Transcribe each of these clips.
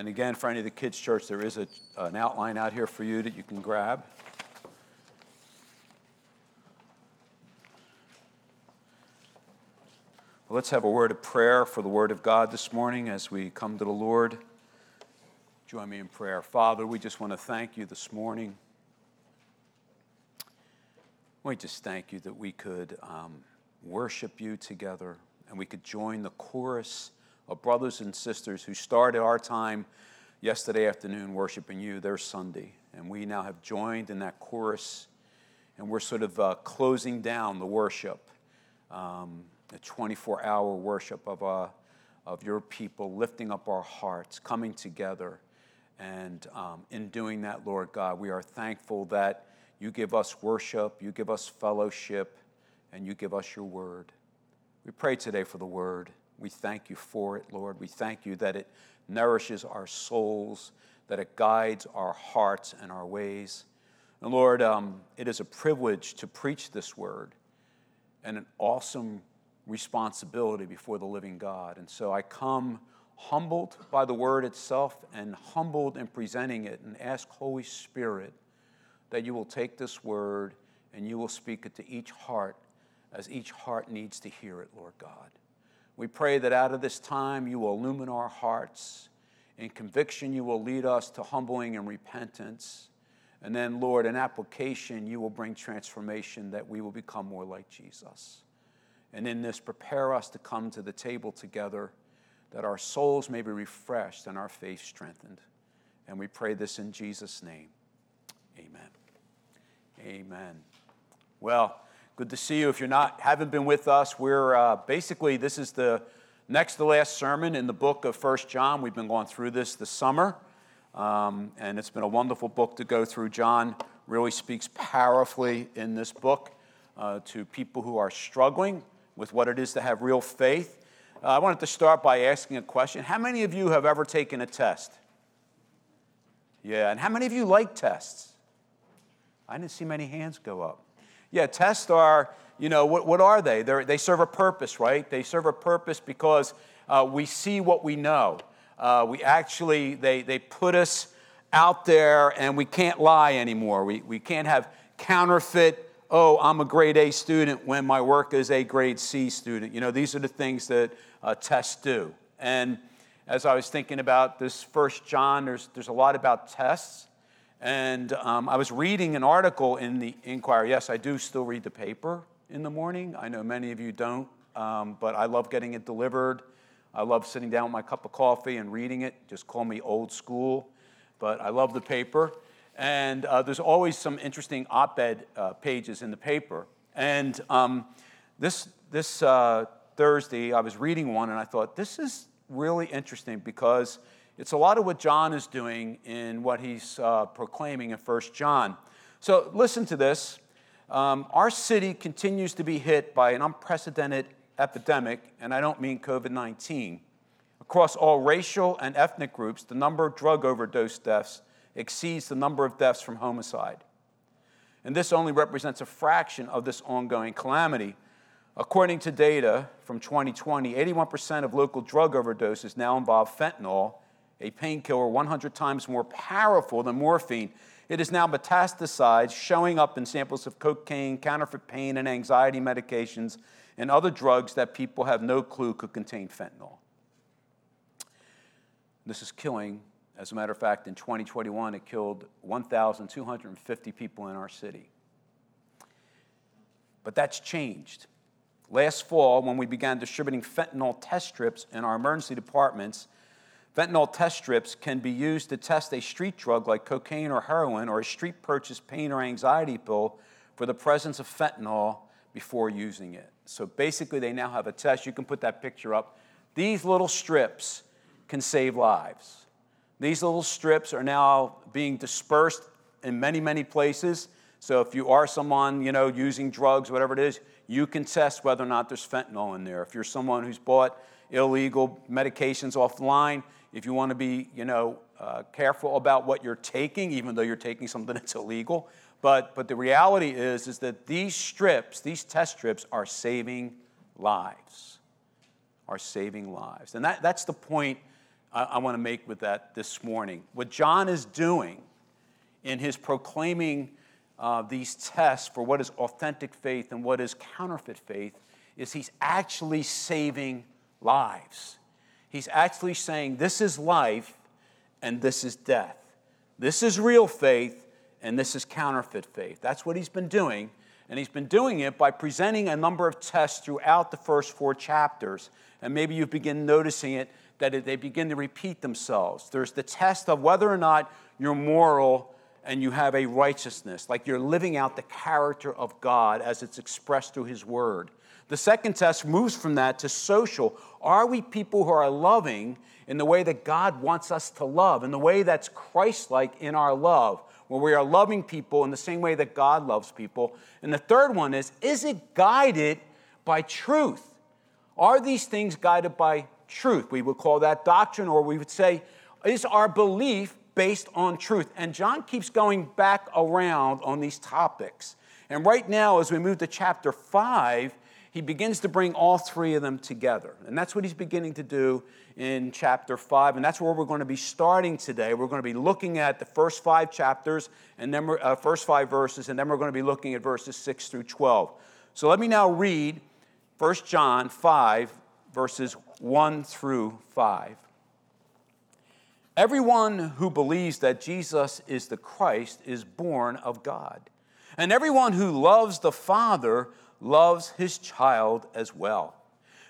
And again, for any of the kids' church, there is a, an outline out here for you that you can grab. Well, let's have a word of prayer for the Word of God this morning as we come to the Lord. Join me in prayer. Father, we just want to thank you this morning. We just thank you that we could um, worship you together and we could join the chorus of brothers and sisters who started our time yesterday afternoon worshiping you their Sunday. And we now have joined in that chorus and we're sort of uh, closing down the worship. Um, a 24 hour worship of, uh, of your people, lifting up our hearts, coming together. And um, in doing that, Lord God, we are thankful that you give us worship, you give us fellowship, and you give us your word. We pray today for the word. We thank you for it, Lord. We thank you that it nourishes our souls, that it guides our hearts and our ways. And Lord, um, it is a privilege to preach this word and an awesome responsibility before the living God. And so I come humbled by the word itself and humbled in presenting it and ask Holy Spirit that you will take this word and you will speak it to each heart as each heart needs to hear it, Lord God. We pray that out of this time you will illumine our hearts. In conviction, you will lead us to humbling and repentance. And then, Lord, in application, you will bring transformation that we will become more like Jesus. And in this, prepare us to come to the table together that our souls may be refreshed and our faith strengthened. And we pray this in Jesus' name. Amen. Amen. Well, good to see you. If you're not haven't been with us, we're uh, basically this is the next to last sermon in the book of First John. We've been going through this this summer, um, and it's been a wonderful book to go through. John really speaks powerfully in this book uh, to people who are struggling with what it is to have real faith. Uh, I wanted to start by asking a question. How many of you have ever taken a test? Yeah, and how many of you like tests? I didn't see many hands go up. Yeah, tests are, you know, what, what are they? They're, they serve a purpose, right? They serve a purpose because uh, we see what we know. Uh, we actually, they, they put us out there and we can't lie anymore. We, we can't have counterfeit oh, I'm a grade A student when my work is a grade C student. You know, these are the things that uh, tests do. And as I was thinking about this first John, there's, there's a lot about tests. And um, I was reading an article in the Inquirer. Yes, I do still read the paper in the morning. I know many of you don't, um, but I love getting it delivered. I love sitting down with my cup of coffee and reading it. Just call me old school, but I love the paper. And uh, there's always some interesting op ed uh, pages in the paper. And um, this, this uh, Thursday, I was reading one and I thought, this is really interesting because it's a lot of what John is doing in what he's uh, proclaiming in 1 John. So listen to this. Um, our city continues to be hit by an unprecedented epidemic, and I don't mean COVID 19. Across all racial and ethnic groups, the number of drug overdose deaths exceeds the number of deaths from homicide. And this only represents a fraction of this ongoing calamity. According to data from 2020, 81% of local drug overdoses now involve fentanyl, a painkiller 100 times more powerful than morphine. It is now metastasized, showing up in samples of cocaine, counterfeit pain and anxiety medications, and other drugs that people have no clue could contain fentanyl. This is killing as a matter of fact, in 2021, it killed 1,250 people in our city. But that's changed. Last fall, when we began distributing fentanyl test strips in our emergency departments, fentanyl test strips can be used to test a street drug like cocaine or heroin or a street purchased pain or anxiety pill for the presence of fentanyl before using it. So basically, they now have a test. You can put that picture up. These little strips can save lives. These little strips are now being dispersed in many, many places. So if you are someone, you know, using drugs, whatever it is, you can test whether or not there's fentanyl in there. If you're someone who's bought illegal medications offline, if you want to be, you know, uh, careful about what you're taking, even though you're taking something that's illegal. But, but the reality is, is that these strips, these test strips, are saving lives. Are saving lives. And that, that's the point I, I want to make with that this morning. What John is doing in his proclaiming uh, these tests for what is authentic faith and what is counterfeit faith is he's actually saving lives. He's actually saying this is life and this is death. This is real faith and this is counterfeit faith. That's what he's been doing. And he's been doing it by presenting a number of tests throughout the first four chapters. And maybe you begin noticing it that they begin to repeat themselves. There's the test of whether or not you're moral and you have a righteousness, like you're living out the character of God as it's expressed through His Word. The second test moves from that to social. Are we people who are loving in the way that God wants us to love, in the way that's Christ like in our love, where we are loving people in the same way that God loves people? And the third one is is it guided by truth? Are these things guided by truth? We would call that doctrine, or we would say, is our belief based on truth. And John keeps going back around on these topics. And right now, as we move to chapter 5, he begins to bring all three of them together. And that's what he's beginning to do in chapter 5. And that's where we're going to be starting today. We're going to be looking at the first five chapters, and then uh, first five verses, and then we're going to be looking at verses 6 through 12. So let me now read 1 John 5, verses 1 through 5. Everyone who believes that Jesus is the Christ is born of God. And everyone who loves the Father loves his child as well.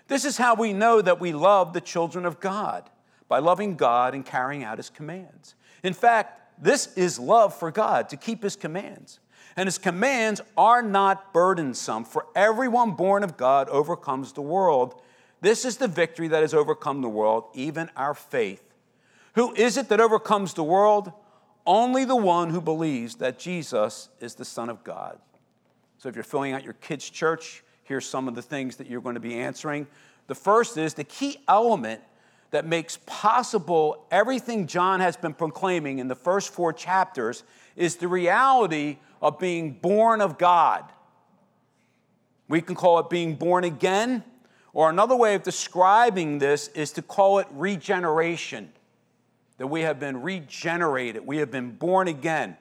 This is how we know that we love the children of God by loving God and carrying out his commands. In fact, this is love for God to keep his commands. And his commands are not burdensome, for everyone born of God overcomes the world. This is the victory that has overcome the world, even our faith. Who is it that overcomes the world? Only the one who believes that Jesus is the Son of God. So if you're filling out your kids' church, here's some of the things that you're going to be answering. The first is the key element that makes possible everything John has been proclaiming in the first four chapters is the reality of being born of God. We can call it being born again, or another way of describing this is to call it regeneration that we have been regenerated, we have been born again.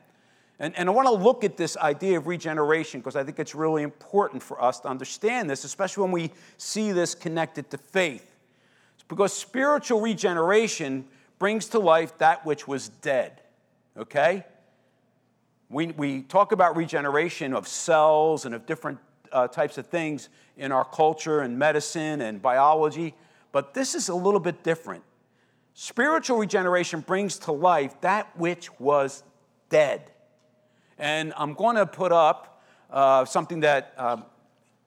And, and I want to look at this idea of regeneration because I think it's really important for us to understand this, especially when we see this connected to faith. It's because spiritual regeneration brings to life that which was dead, okay? We, we talk about regeneration of cells and of different uh, types of things in our culture and medicine and biology, but this is a little bit different. Spiritual regeneration brings to life that which was dead. And I'm going to put up uh, something that uh,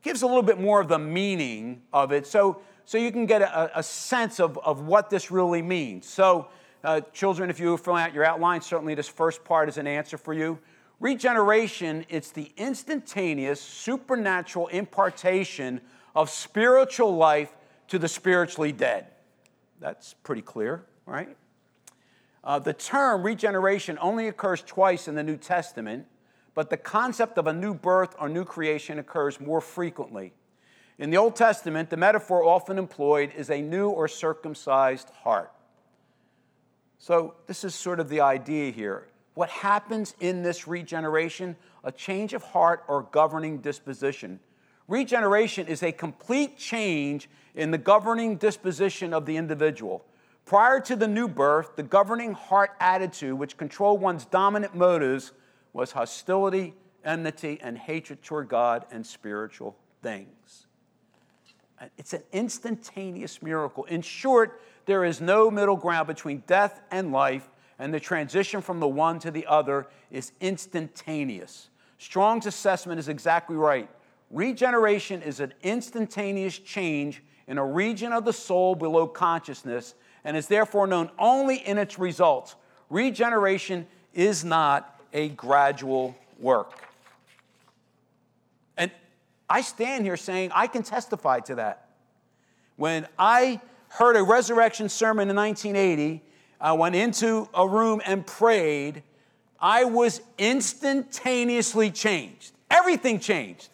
gives a little bit more of the meaning of it so, so you can get a, a sense of, of what this really means. So, uh, children, if you filling out your outline, certainly this first part is an answer for you. Regeneration, it's the instantaneous, supernatural impartation of spiritual life to the spiritually dead. That's pretty clear, right? Uh, the term regeneration only occurs twice in the New Testament, but the concept of a new birth or new creation occurs more frequently. In the Old Testament, the metaphor often employed is a new or circumcised heart. So, this is sort of the idea here. What happens in this regeneration? A change of heart or governing disposition. Regeneration is a complete change in the governing disposition of the individual. Prior to the new birth, the governing heart attitude, which controlled one's dominant motives, was hostility, enmity, and hatred toward God and spiritual things. It's an instantaneous miracle. In short, there is no middle ground between death and life, and the transition from the one to the other is instantaneous. Strong's assessment is exactly right. Regeneration is an instantaneous change in a region of the soul below consciousness and is therefore known only in its results. Regeneration is not a gradual work. And I stand here saying I can testify to that. When I heard a resurrection sermon in 1980, I went into a room and prayed. I was instantaneously changed. Everything changed.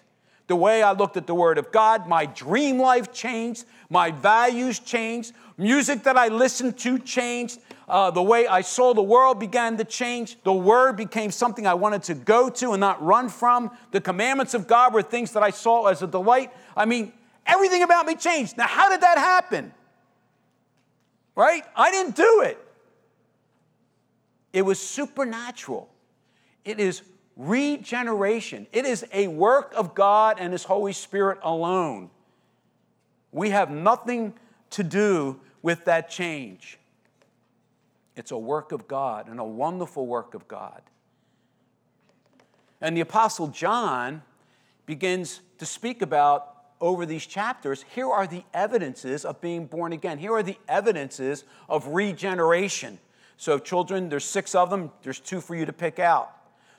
the way I looked at the Word of God. My dream life changed. My values changed. Music that I listened to changed. Uh, the way I saw the world began to change. The Word became something I wanted to go to and not run from. The commandments of God were things that I saw as a delight. I mean, everything about me changed. Now, how did that happen? Right? I didn't do it. It was supernatural. It is regeneration. It is a work of God and His Holy Spirit alone. We have nothing to do with that change. It's a work of God and a wonderful work of God. And the Apostle John begins to speak about over these chapters here are the evidences of being born again. Here are the evidences of regeneration. So, children, there's six of them, there's two for you to pick out.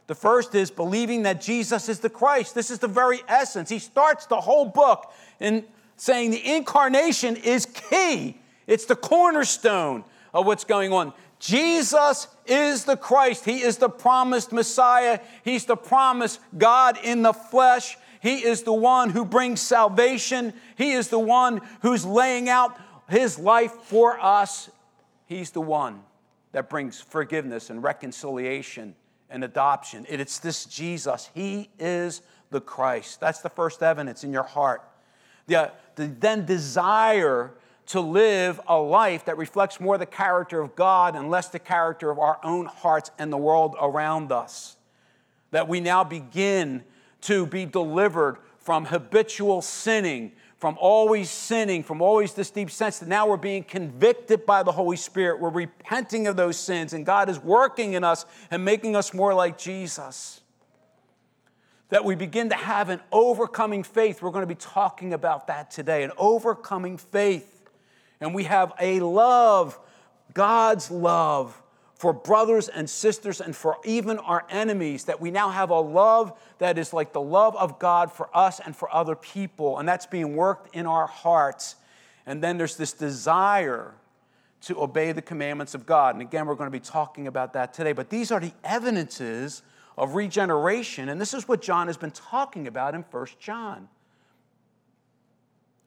The first is believing that Jesus is the Christ. This is the very essence. He starts the whole book in saying the incarnation is key, it's the cornerstone of what's going on. Jesus is the Christ. He is the promised Messiah. He's the promised God in the flesh. He is the one who brings salvation. He is the one who's laying out his life for us. He's the one that brings forgiveness and reconciliation and adoption. It's this Jesus. He is the Christ. That's the first evidence in your heart. The, the then desire to live a life that reflects more the character of God and less the character of our own hearts and the world around us. That we now begin to be delivered from habitual sinning from always sinning, from always this deep sense that now we're being convicted by the Holy Spirit. We're repenting of those sins, and God is working in us and making us more like Jesus. That we begin to have an overcoming faith. We're going to be talking about that today an overcoming faith. And we have a love, God's love for brothers and sisters and for even our enemies, that we now have a love that is like the love of God for us and for other people, and that's being worked in our hearts. And then there's this desire to obey the commandments of God. And again, we're going to be talking about that today. But these are the evidences of regeneration, and this is what John has been talking about in First John.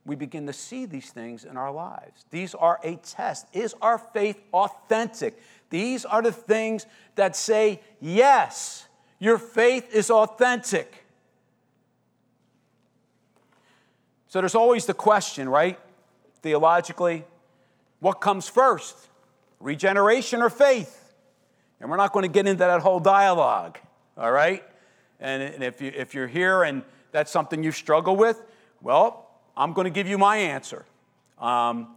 We begin to see these things in our lives. These are a test. Is our faith authentic? These are the things that say, yes, your faith is authentic. So there's always the question, right? Theologically, what comes first, regeneration or faith? And we're not going to get into that whole dialogue, all right? And if, you, if you're here and that's something you struggle with, well, I'm going to give you my answer. Um,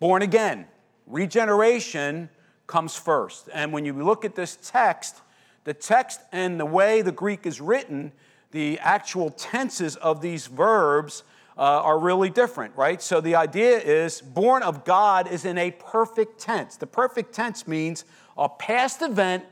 born again, regeneration comes first. And when you look at this text, the text and the way the Greek is written, the actual tenses of these verbs uh, are really different, right? So the idea is born of God is in a perfect tense. The perfect tense means a past event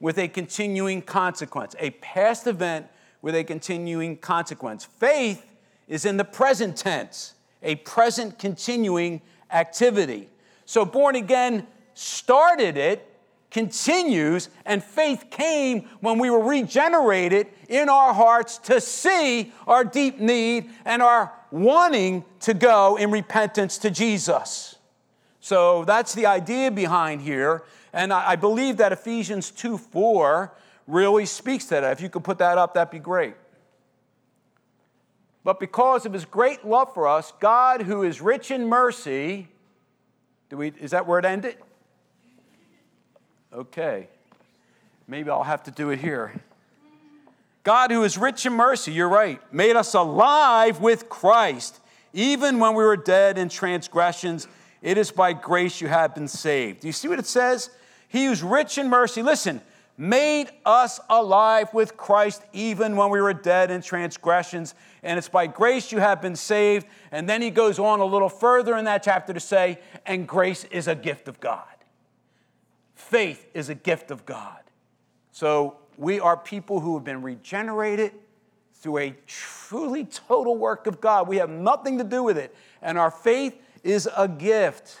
with a continuing consequence. A past event with a continuing consequence. Faith is in the present tense, a present continuing activity. So born again started it, continues, and faith came when we were regenerated in our hearts to see our deep need and our wanting to go in repentance to Jesus. So that's the idea behind here. And I believe that Ephesians 2 4 really speaks to that. If you could put that up, that'd be great. But because of his great love for us, God, who is rich in mercy, do we, is that where it ended? Okay. Maybe I'll have to do it here. God, who is rich in mercy, you're right, made us alive with Christ, even when we were dead in transgressions. It is by grace you have been saved. Do you see what it says? He who's rich in mercy, listen, made us alive with Christ even when we were dead in transgressions. And it's by grace you have been saved. And then he goes on a little further in that chapter to say, and grace is a gift of God. Faith is a gift of God. So we are people who have been regenerated through a truly total work of God. We have nothing to do with it. And our faith is a gift.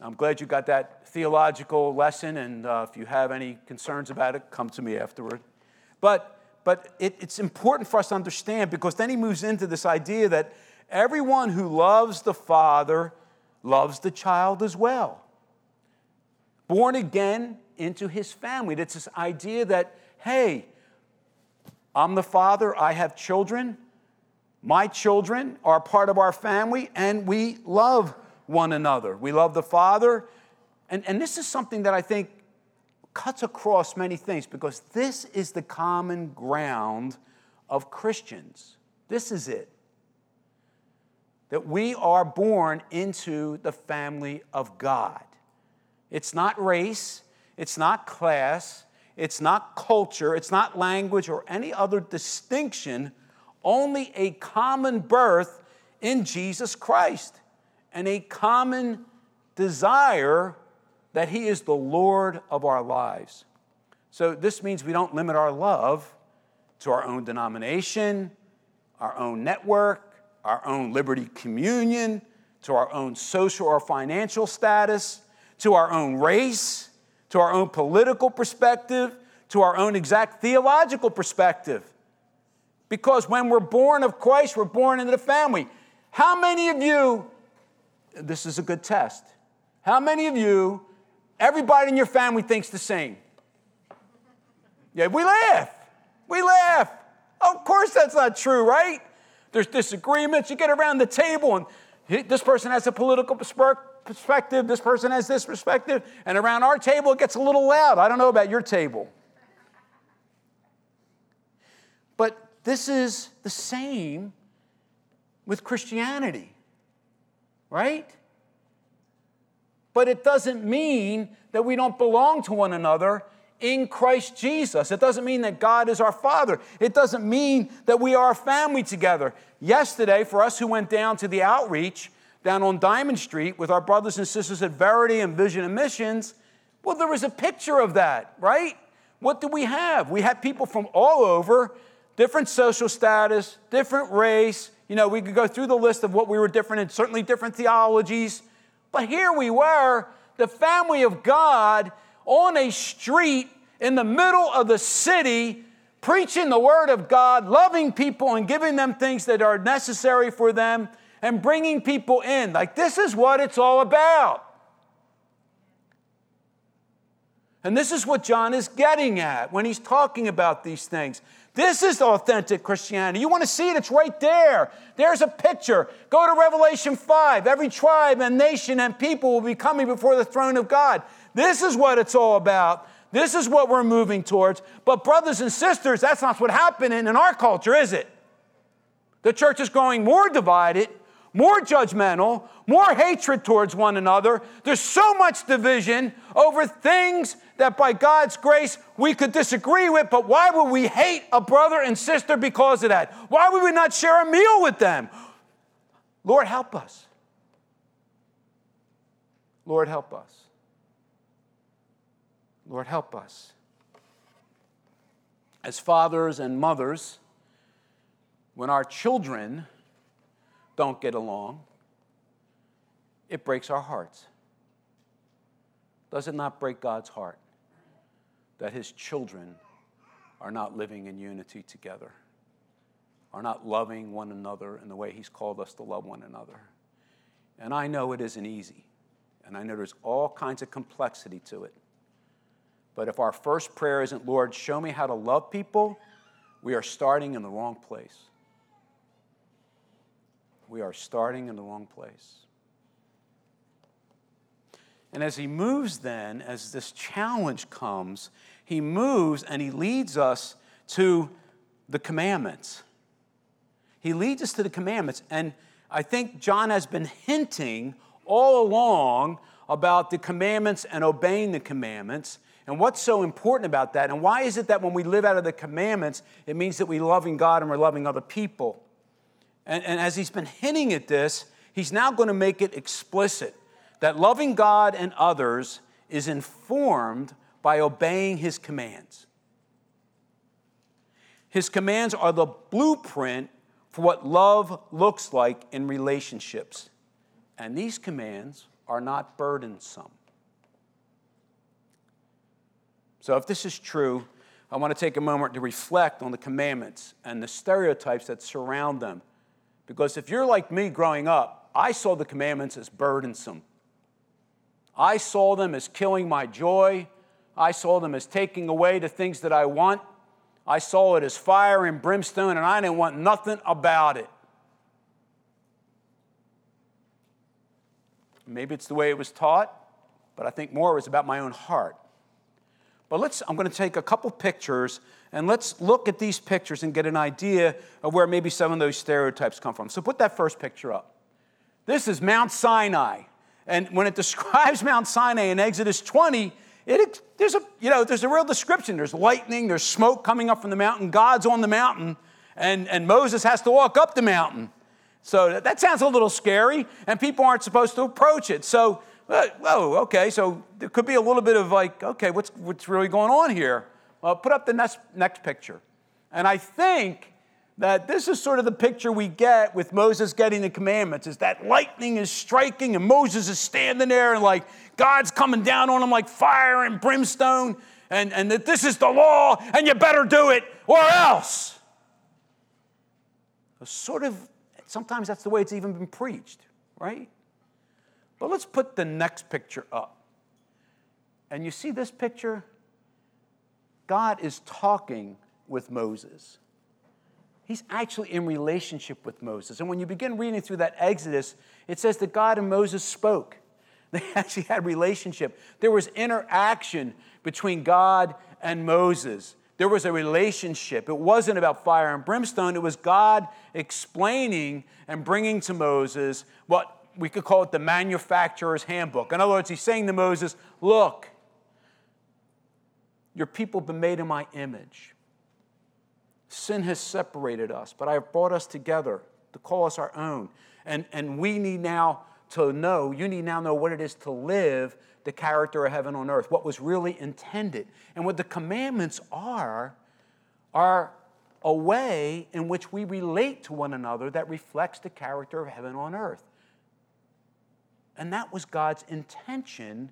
I'm glad you got that theological lesson, and uh, if you have any concerns about it, come to me afterward. But but it, it's important for us to understand because then he moves into this idea that everyone who loves the Father loves the child as well. Born again into his family. It's this idea that, hey, I'm the father, I have children, my children are part of our family, and we love one another. We love the Father. And, and this is something that I think cuts across many things because this is the common ground of Christians. This is it. That we are born into the family of God. It's not race, it's not class, it's not culture, it's not language or any other distinction, only a common birth in Jesus Christ and a common desire that He is the Lord of our lives. So, this means we don't limit our love to our own denomination, our own network, our own liberty communion, to our own social or financial status, to our own race, to our own political perspective, to our own exact theological perspective. Because when we're born of Christ, we're born into the family. How many of you, this is a good test, how many of you, everybody in your family thinks the same? Yeah, we laugh. We laugh. Of course, that's not true, right? There's disagreements. You get around the table, and this person has a political perspective, this person has this perspective, and around our table, it gets a little loud. I don't know about your table. But this is the same with Christianity, right? But it doesn't mean that we don't belong to one another in Christ Jesus. It doesn't mean that God is our Father. It doesn't mean that we are a family together. Yesterday, for us who went down to the outreach down on Diamond Street with our brothers and sisters at Verity and Vision and Missions, well, there was a picture of that, right? What do we have? We had people from all over, different social status, different race. You know, we could go through the list of what we were different in, certainly different theologies. But here we were, the family of God on a street in the middle of the city, preaching the word of God, loving people, and giving them things that are necessary for them, and bringing people in. Like, this is what it's all about. And this is what John is getting at when he's talking about these things. This is authentic Christianity. You want to see it? It's right there. There's a picture. Go to Revelation 5. Every tribe and nation and people will be coming before the throne of God. This is what it's all about. This is what we're moving towards. But, brothers and sisters, that's not what's happening in our culture, is it? The church is growing more divided, more judgmental, more hatred towards one another. There's so much division over things that by God's grace we could disagree with, but why would we hate a brother and sister because of that? Why would we not share a meal with them? Lord, help us. Lord, help us. Lord, help us. As fathers and mothers, when our children don't get along, it breaks our hearts. Does it not break God's heart that His children are not living in unity together, are not loving one another in the way He's called us to love one another? And I know it isn't easy, and I know there's all kinds of complexity to it. But if our first prayer isn't, Lord, show me how to love people, we are starting in the wrong place. We are starting in the wrong place. And as he moves, then, as this challenge comes, he moves and he leads us to the commandments. He leads us to the commandments. And I think John has been hinting all along about the commandments and obeying the commandments. And what's so important about that? And why is it that when we live out of the commandments, it means that we're loving God and we're loving other people? And, and as he's been hinting at this, he's now going to make it explicit that loving God and others is informed by obeying his commands. His commands are the blueprint for what love looks like in relationships. And these commands are not burdensome. So, if this is true, I want to take a moment to reflect on the commandments and the stereotypes that surround them. Because if you're like me growing up, I saw the commandments as burdensome. I saw them as killing my joy. I saw them as taking away the things that I want. I saw it as fire and brimstone, and I didn't want nothing about it. Maybe it's the way it was taught, but I think more it was about my own heart. But let's, I'm going to take a couple pictures and let's look at these pictures and get an idea of where maybe some of those stereotypes come from. So put that first picture up. This is Mount Sinai. And when it describes Mount Sinai in Exodus 20, it, there's, a, you know, there's a real description. There's lightning, there's smoke coming up from the mountain, God's on the mountain, and, and Moses has to walk up the mountain. So that sounds a little scary, and people aren't supposed to approach it. So, uh, whoa, okay, so there could be a little bit of like, okay, what's, what's really going on here? Well, put up the next, next picture. And I think that this is sort of the picture we get with Moses getting the commandments is that lightning is striking and Moses is standing there and like God's coming down on him like fire and brimstone and, and that this is the law and you better do it or else. Sort of, sometimes that's the way it's even been preached, right? But let's put the next picture up. And you see this picture? God is talking with Moses. He's actually in relationship with Moses. And when you begin reading through that Exodus, it says that God and Moses spoke. They actually had relationship. There was interaction between God and Moses. There was a relationship. It wasn't about fire and brimstone. It was God explaining and bringing to Moses what we could call it the manufacturer's handbook. In other words, he's saying to Moses, Look, your people have been made in my image. Sin has separated us, but I have brought us together to call us our own. And, and we need now to know, you need now know what it is to live the character of heaven on earth, what was really intended. And what the commandments are, are a way in which we relate to one another that reflects the character of heaven on earth. And that was God's intention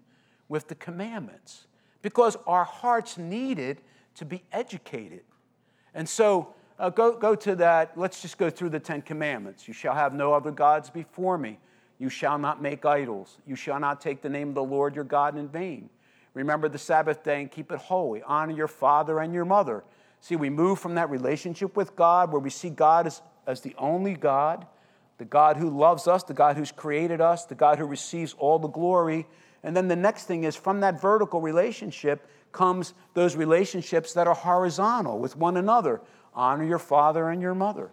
with the commandments because our hearts needed to be educated. And so uh, go, go to that. Let's just go through the Ten Commandments. You shall have no other gods before me. You shall not make idols. You shall not take the name of the Lord your God in vain. Remember the Sabbath day and keep it holy. Honor your father and your mother. See, we move from that relationship with God where we see God as, as the only God, the God who loves us, the God who's created us, the God who receives all the glory. And then the next thing is from that vertical relationship, comes those relationships that are horizontal with one another. Honor your father and your mother.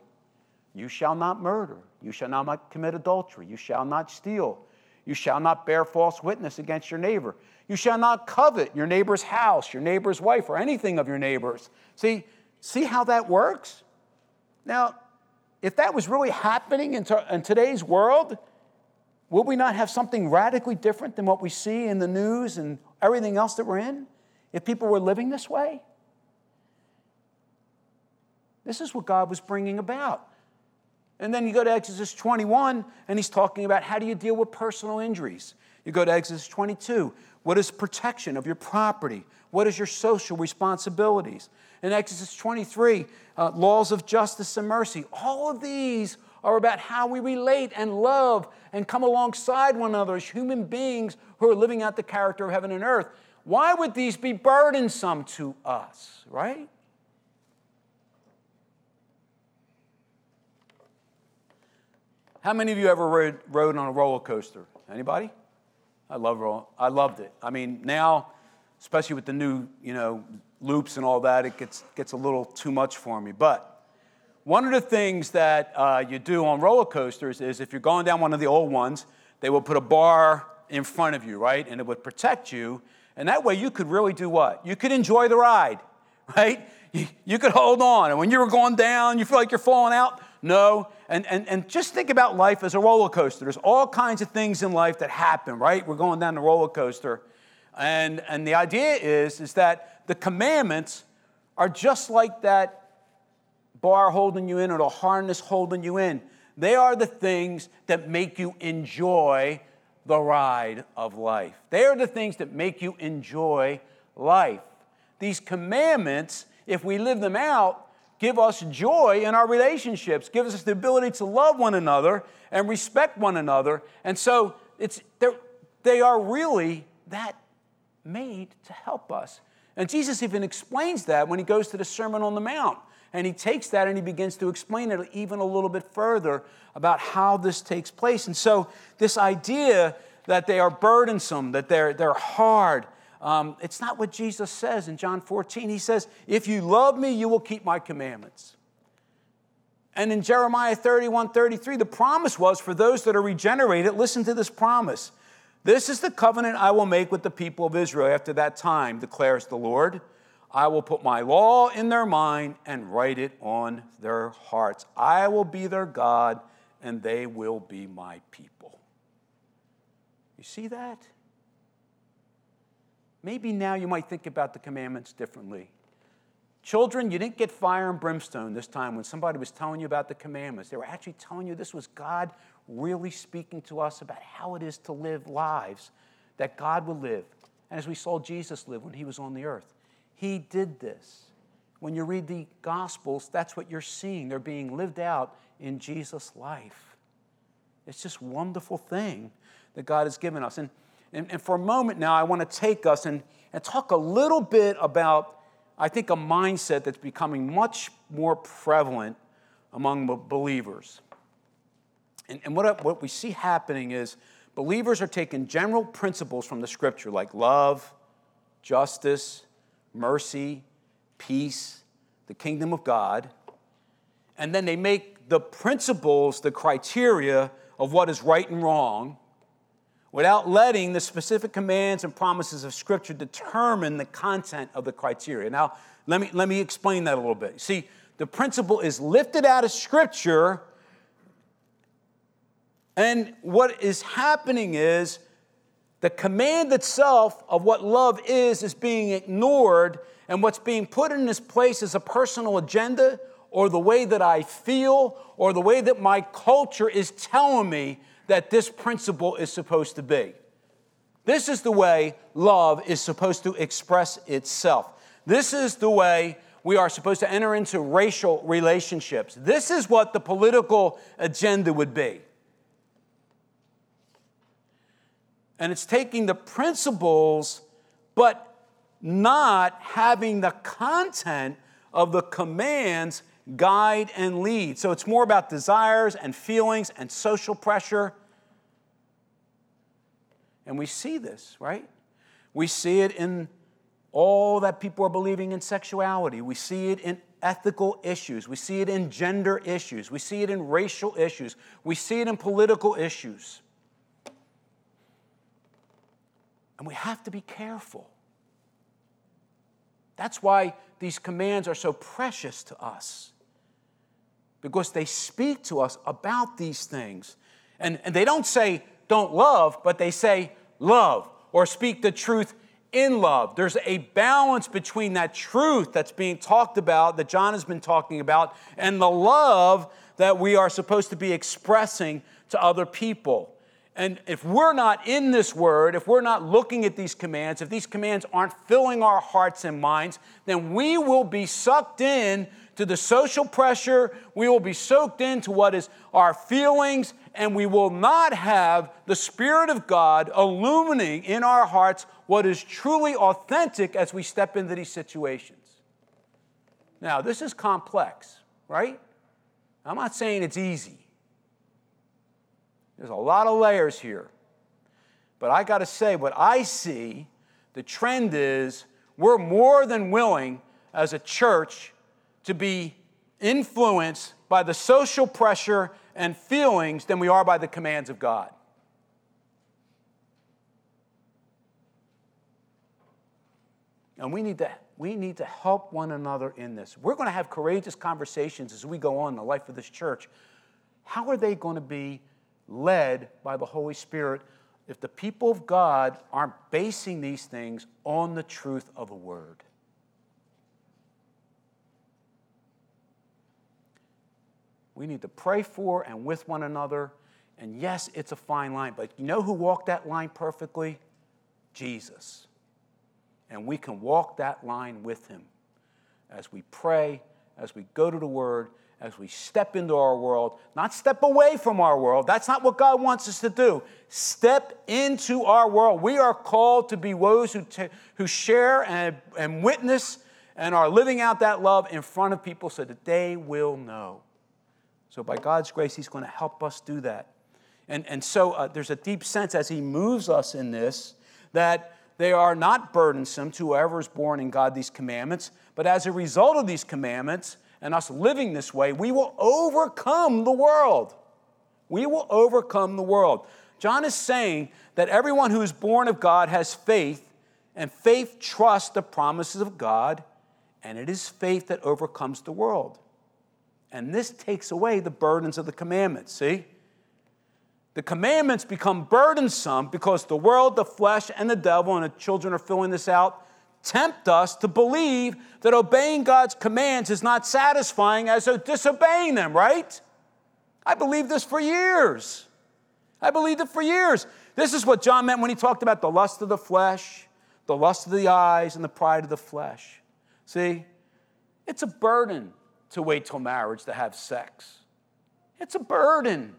You shall not murder. You shall not commit adultery. You shall not steal. You shall not bear false witness against your neighbor. You shall not covet your neighbor's house, your neighbor's wife, or anything of your neighbor's. See, see how that works? Now, if that was really happening in, in today's world, would we not have something radically different than what we see in the news and everything else that we're in? if people were living this way? This is what God was bringing about. And then you go to Exodus 21, and he's talking about how do you deal with personal injuries. You go to Exodus 22, what is protection of your property? What is your social responsibilities? In Exodus 23, uh, laws of justice and mercy. All of these are about how we relate and love and come alongside one another as human beings who are living out the character of heaven and earth. Why would these be burdensome to us, right? How many of you ever rode, rode on a roller coaster? Anybody? I love roll. I loved it. I mean, now, especially with the new, you know, loops and all that, it gets gets a little too much for me. But one of the things that uh, you do on roller coasters is if you're going down one of the old ones, they will put a bar in front of you, right, and it would protect you and that way you could really do what? You could enjoy the ride, right? You, you could hold on. And when you were going down, you feel like you're falling out. No. And, and, and just think about life as a roller coaster. There's all kinds of things in life that happen, right? We're going down the roller coaster. And, and the idea is, is that the commandments are just like that bar holding you in or the harness holding you in. They are the things that make you enjoy the ride of life. They are the things that make you enjoy life. These commandments if we live them out, give us joy in our relationships, gives us the ability to love one another and respect one another. And so it's, they are really that made to help us. And Jesus even explains that when he goes to the Sermon on the Mount. And he takes that and he begins to explain it even a little bit further about how this takes place. And so, this idea that they are burdensome, that they're, they're hard, um, it's not what Jesus says in John 14. He says, If you love me, you will keep my commandments. And in Jeremiah 31 33, the promise was for those that are regenerated, listen to this promise. This is the covenant I will make with the people of Israel after that time, declares the Lord. I will put my law in their mind and write it on their hearts. I will be their God, and they will be my people. You see that? Maybe now you might think about the commandments differently. Children, you didn't get fire and brimstone this time when somebody was telling you about the commandments. They were actually telling you this was God really speaking to us about how it is to live lives that God will live. And as we saw Jesus live when he was on the earth. He did this. When you read the Gospels, that's what you're seeing. They're being lived out in Jesus' life. It's just wonderful thing that God has given us. And, and, and for a moment now, I want to take us and, and talk a little bit about, I think, a mindset that's becoming much more prevalent among believers. And, and what, what we see happening is believers are taking general principles from the scripture like love, justice, mercy, peace, the kingdom of God, and then they make the principles the criteria of what is right and wrong without letting the specific commands and promises of Scripture determine the content of the criteria. Now, let me, let me explain that a little bit. See, the principle is lifted out of Scripture, and what is happening is the command itself of what love is is being ignored, and what's being put in this place is a personal agenda or the way that I feel or the way that my culture is telling me that this principle is supposed to be. This is the way love is supposed to express itself. This is the way we are supposed to enter into racial relationships. This is what the political agenda would be. And it's taking the principles, but not having the content of the commands guide and lead. So it's more about desires and feelings and social pressure. And we see this, right? We see it in all that people are believing in sexuality. We see it in ethical issues. We see it in gender issues. We see it in racial issues. We see it in political issues. And we have to be careful. That's why these commands are so precious to us, because they speak to us about these things. And, and they don't say, don't love, but they say, love, or speak the truth in love. There's a balance between that truth that's being talked about, that John has been talking about, and the love that we are supposed to be expressing to other people. And if we're not in this word, if we're not looking at these commands, if these commands aren't filling our hearts and minds, then we will be sucked in to the social pressure, we will be soaked into what is our feelings, and we will not have the Spirit of God illuminating in our hearts what is truly authentic as we step into these situations. Now, this is complex, right? I'm not saying it's easy. There's a lot of layers here. But I got to say, what I see, the trend is we're more than willing as a church to be influenced by the social pressure and feelings than we are by the commands of God. And we need to, we need to help one another in this. We're going to have courageous conversations as we go on in the life of this church. How are they going to be led by the Holy Spirit if the people of God aren't basing these things on the truth of the Word. We need to pray for and with one another. And yes, it's a fine line, but you know who walked that line perfectly? Jesus. And we can walk that line with him. as we pray, as we go to the Word, as we step into our world, not step away from our world. That's not what God wants us to do. Step into our world. We are called to be those who, t- who share and, and witness and are living out that love in front of people so that they will know. So, by God's grace, He's going to help us do that. And, and so, uh, there's a deep sense as He moves us in this that they are not burdensome to whoever is born in God these commandments, but as a result of these commandments and us living this way, we will overcome the world. We will overcome the world. John is saying that everyone who is born of God has faith, and faith trusts the promises of God, and it is faith that overcomes the world. And this takes away the burdens of the commandments, see? The commandments become burdensome because the world, the flesh, and the devil, and the children are filling this out, tempt us to believe that obeying God's commands is not satisfying as disobeying them, right? I believed this for years. I believed it for years. This is what John meant when he talked about the lust of the flesh, the lust of the eyes, and the pride of the flesh. See, it's a burden to wait till marriage to have sex. It's a burden.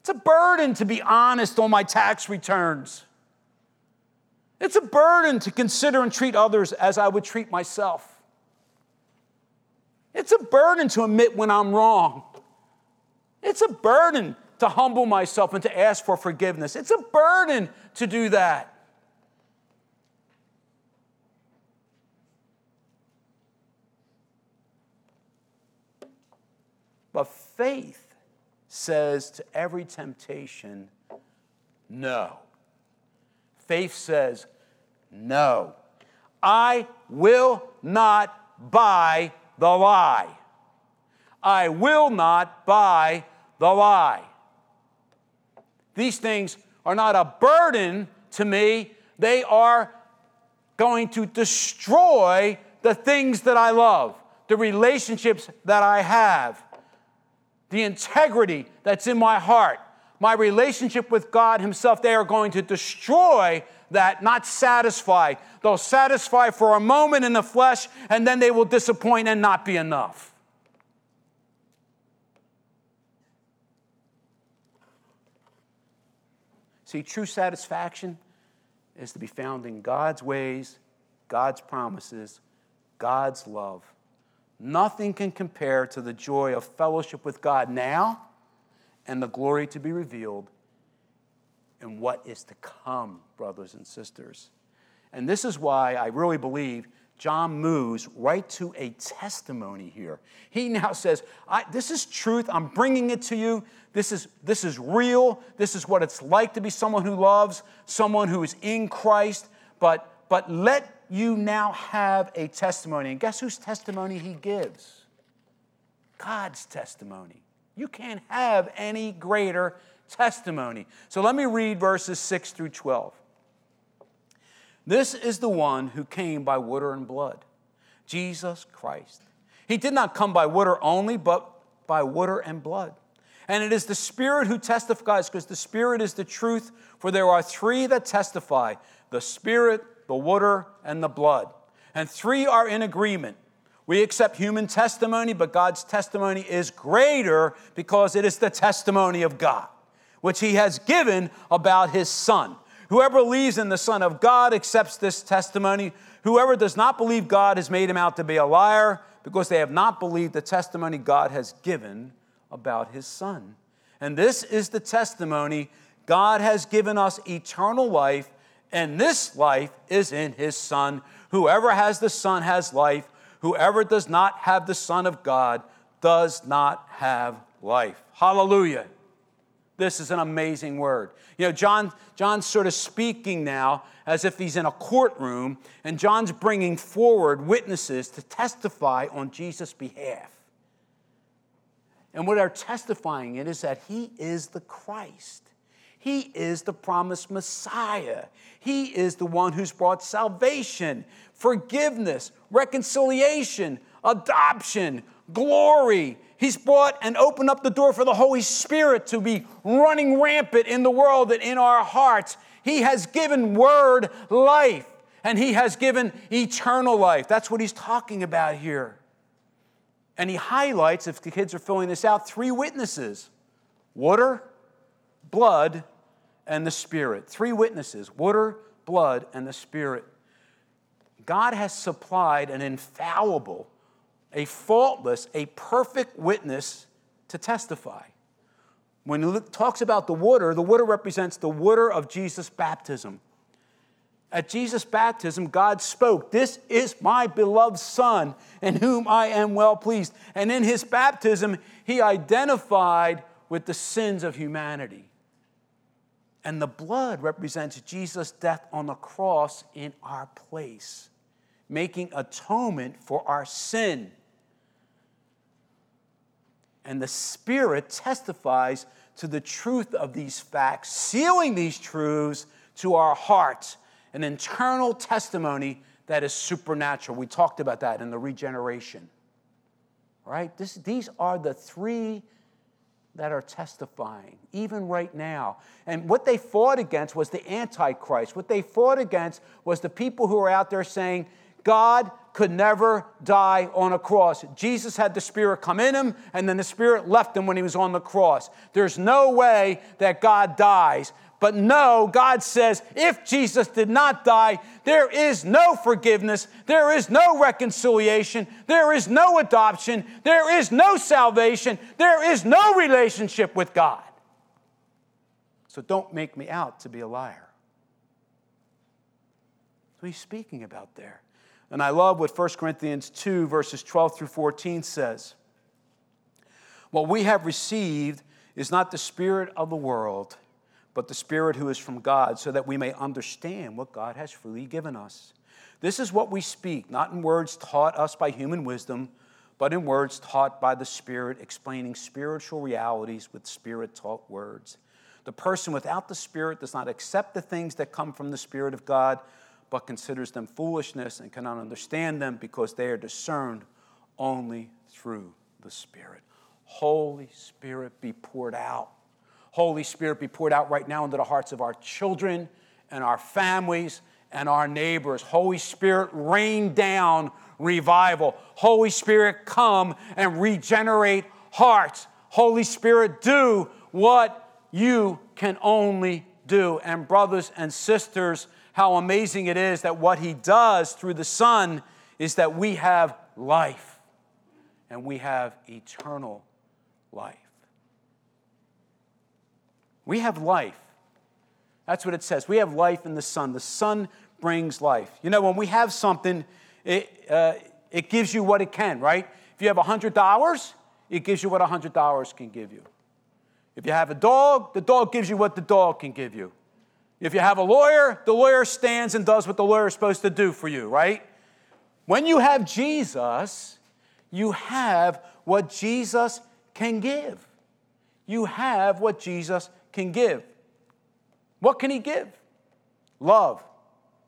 It's a burden to be honest on my tax returns. It's a burden to consider and treat others as I would treat myself. It's a burden to admit when I'm wrong. It's a burden to humble myself and to ask for forgiveness. It's a burden to do that. But faith says to every temptation, no. Faith says, no. I will not buy the lie. I will not buy the lie. These things are not a burden to me, they are going to destroy the things that I love, the relationships that I have the integrity that's in my heart, my relationship with God Himself, they are going to destroy that, not satisfy. They'll satisfy for a moment in the flesh, and then they will disappoint and not be enough. See, true satisfaction is to be found in God's ways, God's promises, God's love. Nothing can compare to the joy of fellowship with God now and the glory to be revealed in what is to come, brothers and sisters. And this is why I really believe John moves right to a testimony here. He now says, This is truth. I'm bringing it to you. This is, this is real. This is what it's like to be someone who loves, someone who is in Christ. But, but let you now have a testimony. And guess whose testimony he gives? God's testimony. You can't have any greater testimony. So let me read verses 6 through 12. This is the one who came by water and blood, Jesus Christ. He did not come by water only, but by water and blood. And it is the Spirit who testifies, because the Spirit is the truth, for there are three that testify the Spirit, the water, and the blood. And three are in agreement. We accept human testimony, but God's testimony is greater because it is the testimony of God, which He has given about His Son. Whoever believes in the Son of God accepts this testimony. Whoever does not believe God has made him out to be a liar because they have not believed the testimony God has given about His Son. And this is the testimony God has given us eternal life and this life is in his Son. Whoever has the Son has life. Whoever does not have the Son of God does not have life. Hallelujah. This is an amazing word. You know, John, John's sort of speaking now as if he's in a courtroom, and John's bringing forward witnesses to testify on Jesus' behalf. And what they're testifying it is that he is the Christ. He is the promised Messiah. He is the one who's brought salvation, forgiveness, reconciliation, adoption, glory. He's brought and opened up the door for the Holy Spirit to be running rampant in the world and in our hearts. He has given word life. and he has given eternal life. That's what he's talking about here. And he highlights, if the kids are filling this out, three witnesses water, blood, and the Spirit. Three witnesses water, blood, and the Spirit. God has supplied an infallible, a faultless, a perfect witness to testify. When he talks about the water, the water represents the water of Jesus' baptism. At Jesus' baptism, God spoke, This is my beloved Son, in whom I am well pleased. And in his baptism, he identified with the sins of humanity. And the blood represents Jesus' death on the cross in our place, making atonement for our sin. And the Spirit testifies to the truth of these facts, sealing these truths to our hearts an internal testimony that is supernatural. We talked about that in the regeneration. Right? This, these are the three that are testifying, even right now. And what they fought against was the Antichrist. What they fought against was the people who are out there saying, God could never die on a cross. Jesus had the Spirit come in him, and then the Spirit left him when he was on the cross. There's no way that God dies. But no, God says if Jesus did not die, there is no forgiveness, there is no reconciliation, there is no adoption, there is no salvation, there is no relationship with God. So don't make me out to be a liar. So he's speaking about there. And I love what 1 Corinthians 2, verses 12 through 14 says. What we have received is not the spirit of the world but the Spirit who is from God, so that we may understand what God has freely given us. This is what we speak, not in words taught us by human wisdom, but in words taught by the Spirit, explaining spiritual realities with Spirit taught words. The person without the Spirit does not accept the things that come from the Spirit of God, but considers them foolishness and cannot understand them because they are discerned only through the Spirit. Holy Spirit be poured out Holy Spirit be poured out right now into the hearts of our children and our families and our neighbors. Holy Spirit, rain down revival. Holy Spirit, come and regenerate hearts. Holy Spirit, do what you can only do. And, brothers and sisters, how amazing it is that what He does through the Son is that we have life and we have eternal life. We have life. That's what it says. We have life in the Son. The Son brings life. You know, when we have something, it, uh, it gives you what it can, right? If you have $100, it gives you what $100 can give you. If you have a dog, the dog gives you what the dog can give you. If you have a lawyer, the lawyer stands and does what the lawyer is supposed to do for you, right? When you have Jesus, you have what Jesus can give. You have what Jesus can give. What can He give? Love,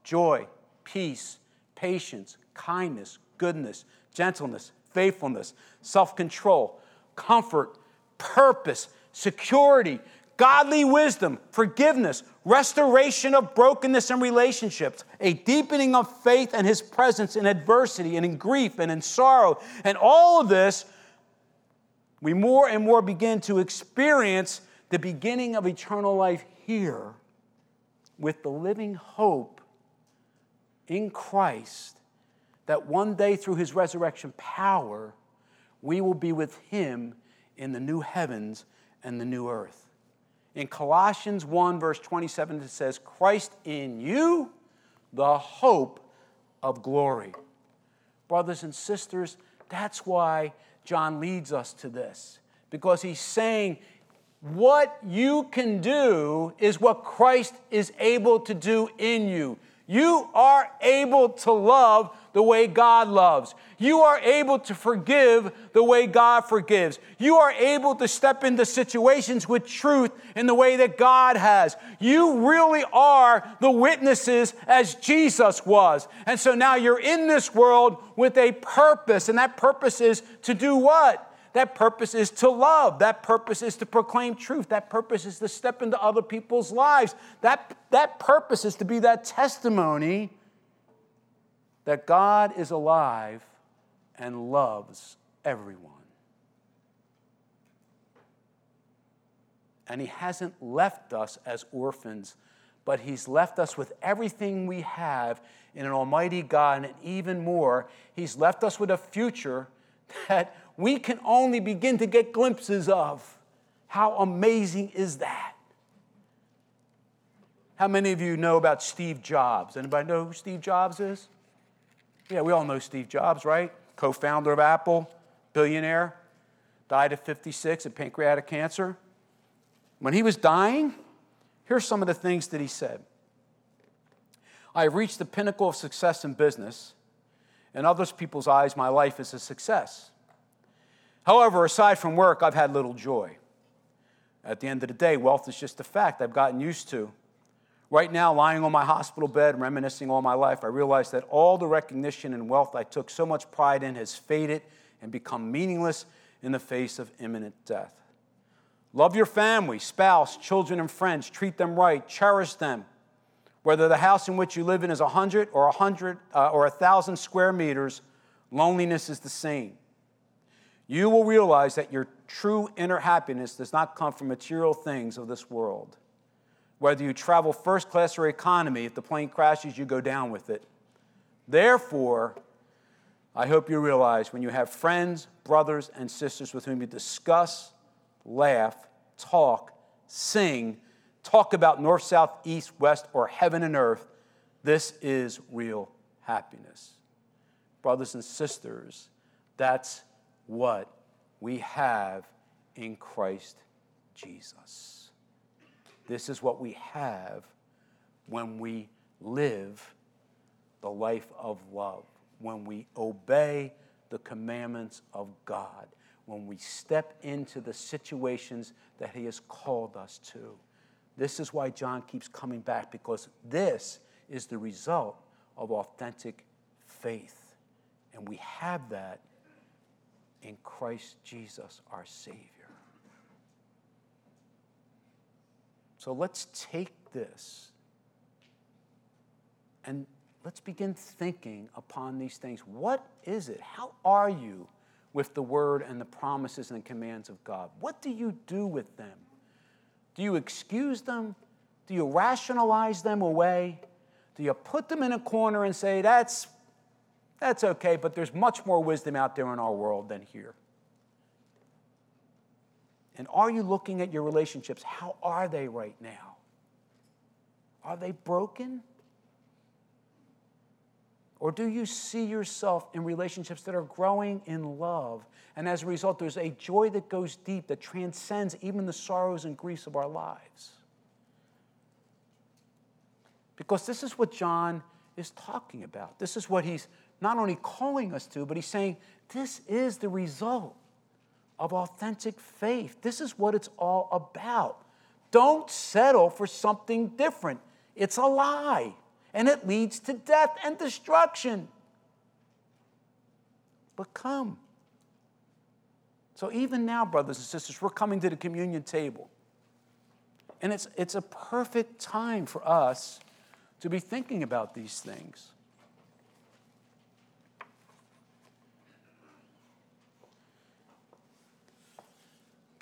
joy, peace, patience, kindness, goodness, gentleness, faithfulness, self control, comfort, purpose, security, godly wisdom, forgiveness, restoration of brokenness and relationships, a deepening of faith and His presence in adversity and in grief and in sorrow. And all of this, we more and more begin to experience the beginning of eternal life here with the living hope in Christ that one day through his resurrection power, we will be with him in the new heavens and the new earth. In Colossians 1, verse 27, it says, Christ in you, the hope of glory. Brothers and sisters, that's why John leads us to this, because he's saying what you can do is what Christ is able to do in you. You are able to love the way God loves. You are able to forgive the way God forgives. You are able to step into situations with truth in the way that God has. You really are the witnesses as Jesus was. And so now you're in this world with a purpose, and that purpose is to do what? That purpose is to love. That purpose is to proclaim truth. That purpose is to step into other people's lives. That, that purpose is to be that testimony that God is alive and loves everyone. And He hasn't left us as orphans, but He's left us with everything we have in an Almighty God, and even more, He's left us with a future that we can only begin to get glimpses of. How amazing is that? How many of you know about Steve Jobs? Anybody know who Steve Jobs is? Yeah, we all know Steve Jobs, right? Co founder of Apple, billionaire, died at 56 of pancreatic cancer. When he was dying, here's some of the things that he said I have reached the pinnacle of success in business. In other people's eyes, my life is a success. However, aside from work, I've had little joy. At the end of the day, wealth is just a fact I've gotten used to. Right now, lying on my hospital bed, reminiscing all my life, I realize that all the recognition and wealth I took so much pride in has faded and become meaningless in the face of imminent death. Love your family, spouse, children, and friends. Treat them right. Cherish them. Whether the house in which you live in is 100 or 100 uh, or 1,000 square meters, loneliness is the same. You will realize that your true inner happiness does not come from material things of this world. Whether you travel first class or economy, if the plane crashes, you go down with it. Therefore, I hope you realize when you have friends, brothers, and sisters with whom you discuss, laugh, talk, sing, talk about north, south, east, west, or heaven and earth, this is real happiness. Brothers and sisters, that's what we have in Christ Jesus. This is what we have when we live the life of love, when we obey the commandments of God, when we step into the situations that He has called us to. This is why John keeps coming back, because this is the result of authentic faith. And we have that in Christ Jesus, our Savior. So let's take this and let's begin thinking upon these things. What is it? How are you with the word and the promises and the commands of God? What do you do with them? Do you excuse them? Do you rationalize them away? Do you put them in a corner and say, that's, that's okay, but there's much more wisdom out there in our world than here? And are you looking at your relationships? How are they right now? Are they broken? Or do you see yourself in relationships that are growing in love? And as a result, there's a joy that goes deep, that transcends even the sorrows and griefs of our lives. Because this is what John is talking about. This is what he's not only calling us to, but he's saying this is the result of authentic faith. This is what it's all about. Don't settle for something different, it's a lie, and it leads to death and destruction. But come. So, even now, brothers and sisters, we're coming to the communion table. And it's, it's a perfect time for us to be thinking about these things.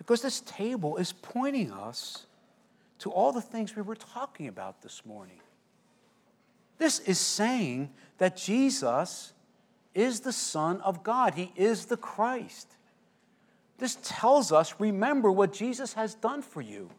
Because this table is pointing us to all the things we were talking about this morning. This is saying that Jesus is the Son of God, He is the Christ. This tells us remember what Jesus has done for you.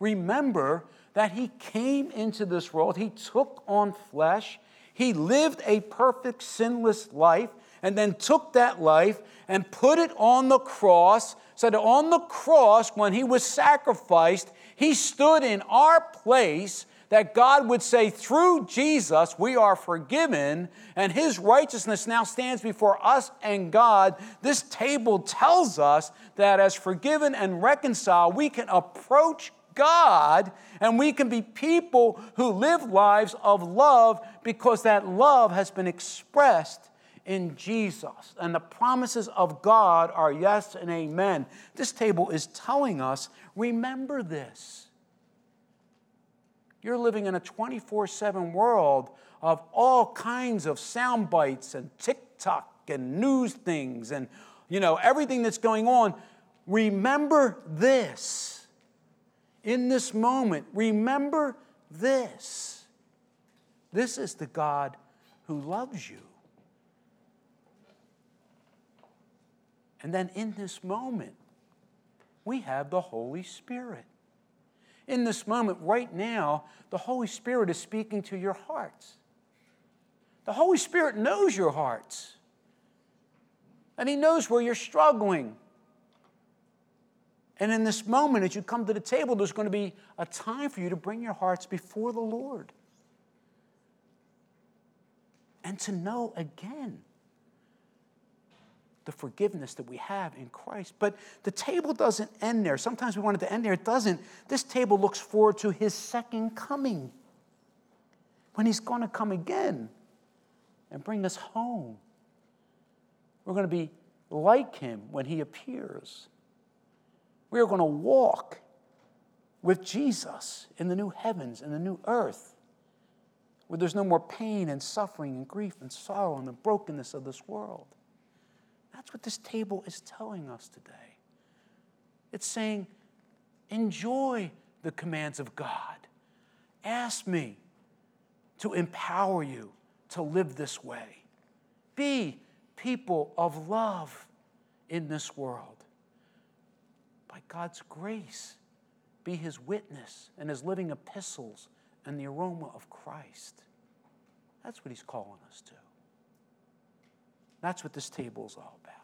Remember that He came into this world, He took on flesh, He lived a perfect, sinless life, and then took that life and put it on the cross so that on the cross, when he was sacrificed, he stood in our place that God would say, through Jesus, we are forgiven, and his righteousness now stands before us and God. This table tells us that as forgiven and reconciled, we can approach God and we can be people who live lives of love because that love has been expressed in Jesus. And the promises of God are yes and amen. This table is telling us remember this. You're living in a 24 7 world of all kinds of sound bites and TikTok and news things and you know everything that's going on. Remember this. In this moment, remember this. This is the God who loves you. And then in this moment, we have the Holy Spirit. In this moment, right now, the Holy Spirit is speaking to your hearts. The Holy Spirit knows your hearts, and He knows where you're struggling. And in this moment, as you come to the table, there's going to be a time for you to bring your hearts before the Lord and to know again the forgiveness that we have in Christ. But the table doesn't end there. Sometimes we want it to end there. It doesn't. This table looks forward to his second coming when he's going to come again and bring us home. We're going to be like him when he appears. We are going to walk with Jesus in the new heavens and the new earth, where there's no more pain and suffering and grief and sorrow and the brokenness of this world. That's what this table is telling us today. It's saying, enjoy the commands of God. Ask me to empower you to live this way. Be people of love in this world. By God's grace, be his witness and his living epistles and the aroma of Christ. That's what he's calling us to. That's what this table is all about.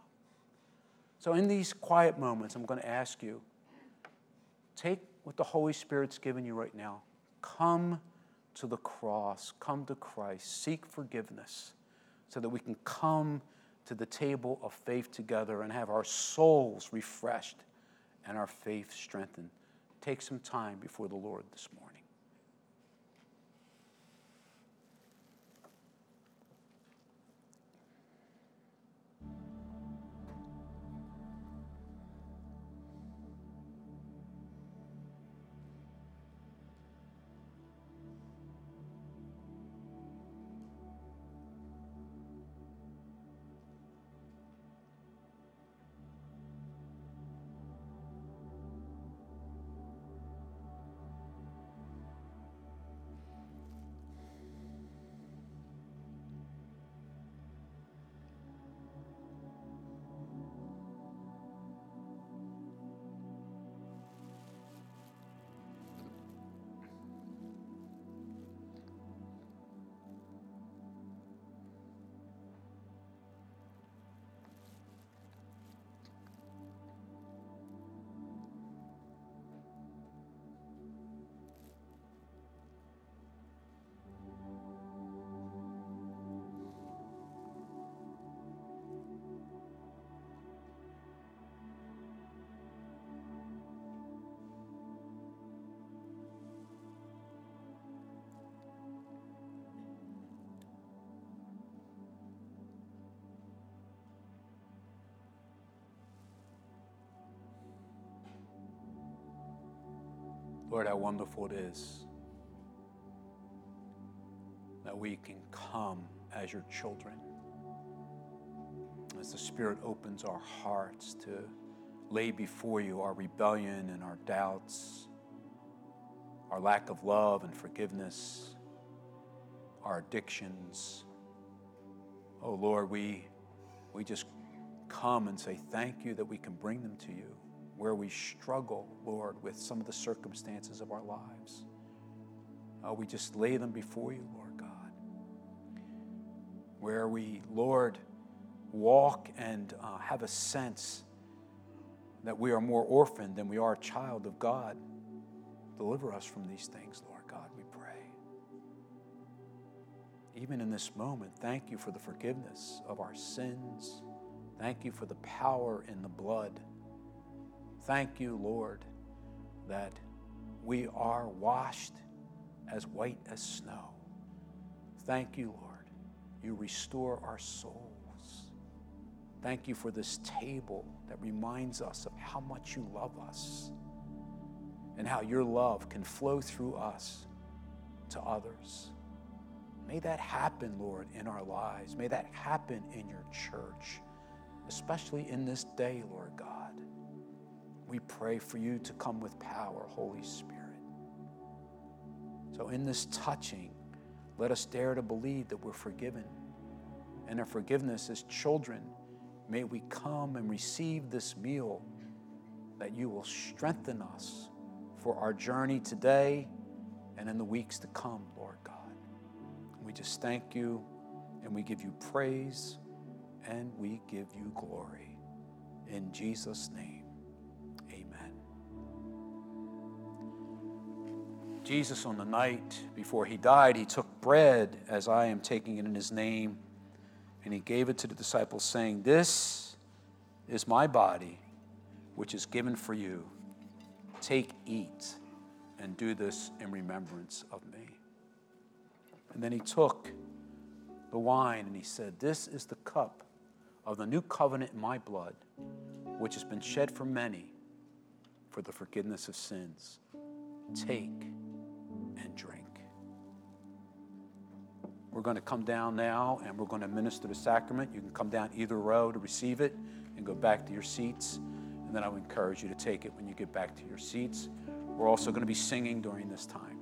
So, in these quiet moments, I'm going to ask you take what the Holy Spirit's given you right now. Come to the cross, come to Christ, seek forgiveness so that we can come to the table of faith together and have our souls refreshed and our faith strengthened. Take some time before the Lord this morning. Lord, how wonderful it is that we can come as your children. As the Spirit opens our hearts to lay before you our rebellion and our doubts, our lack of love and forgiveness, our addictions. Oh Lord, we, we just come and say thank you that we can bring them to you where we struggle, Lord, with some of the circumstances of our lives. Uh, we just lay them before you, Lord God. Where we, Lord, walk and uh, have a sense that we are more orphaned than we are a child of God. Deliver us from these things, Lord God, we pray. Even in this moment, thank you for the forgiveness of our sins. Thank you for the power in the blood Thank you, Lord, that we are washed as white as snow. Thank you, Lord. You restore our souls. Thank you for this table that reminds us of how much you love us and how your love can flow through us to others. May that happen, Lord, in our lives. May that happen in your church, especially in this day, Lord God. We pray for you to come with power, Holy Spirit. So, in this touching, let us dare to believe that we're forgiven. And our forgiveness as children, may we come and receive this meal that you will strengthen us for our journey today and in the weeks to come, Lord God. We just thank you and we give you praise and we give you glory. In Jesus' name, Jesus, on the night before he died, he took bread as I am taking it in his name, and he gave it to the disciples, saying, This is my body, which is given for you. Take, eat, and do this in remembrance of me. And then he took the wine and he said, This is the cup of the new covenant in my blood, which has been shed for many for the forgiveness of sins. Take and drink. We're going to come down now and we're going to minister the sacrament. You can come down either row to receive it and go back to your seats. And then I would encourage you to take it when you get back to your seats. We're also going to be singing during this time.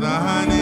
I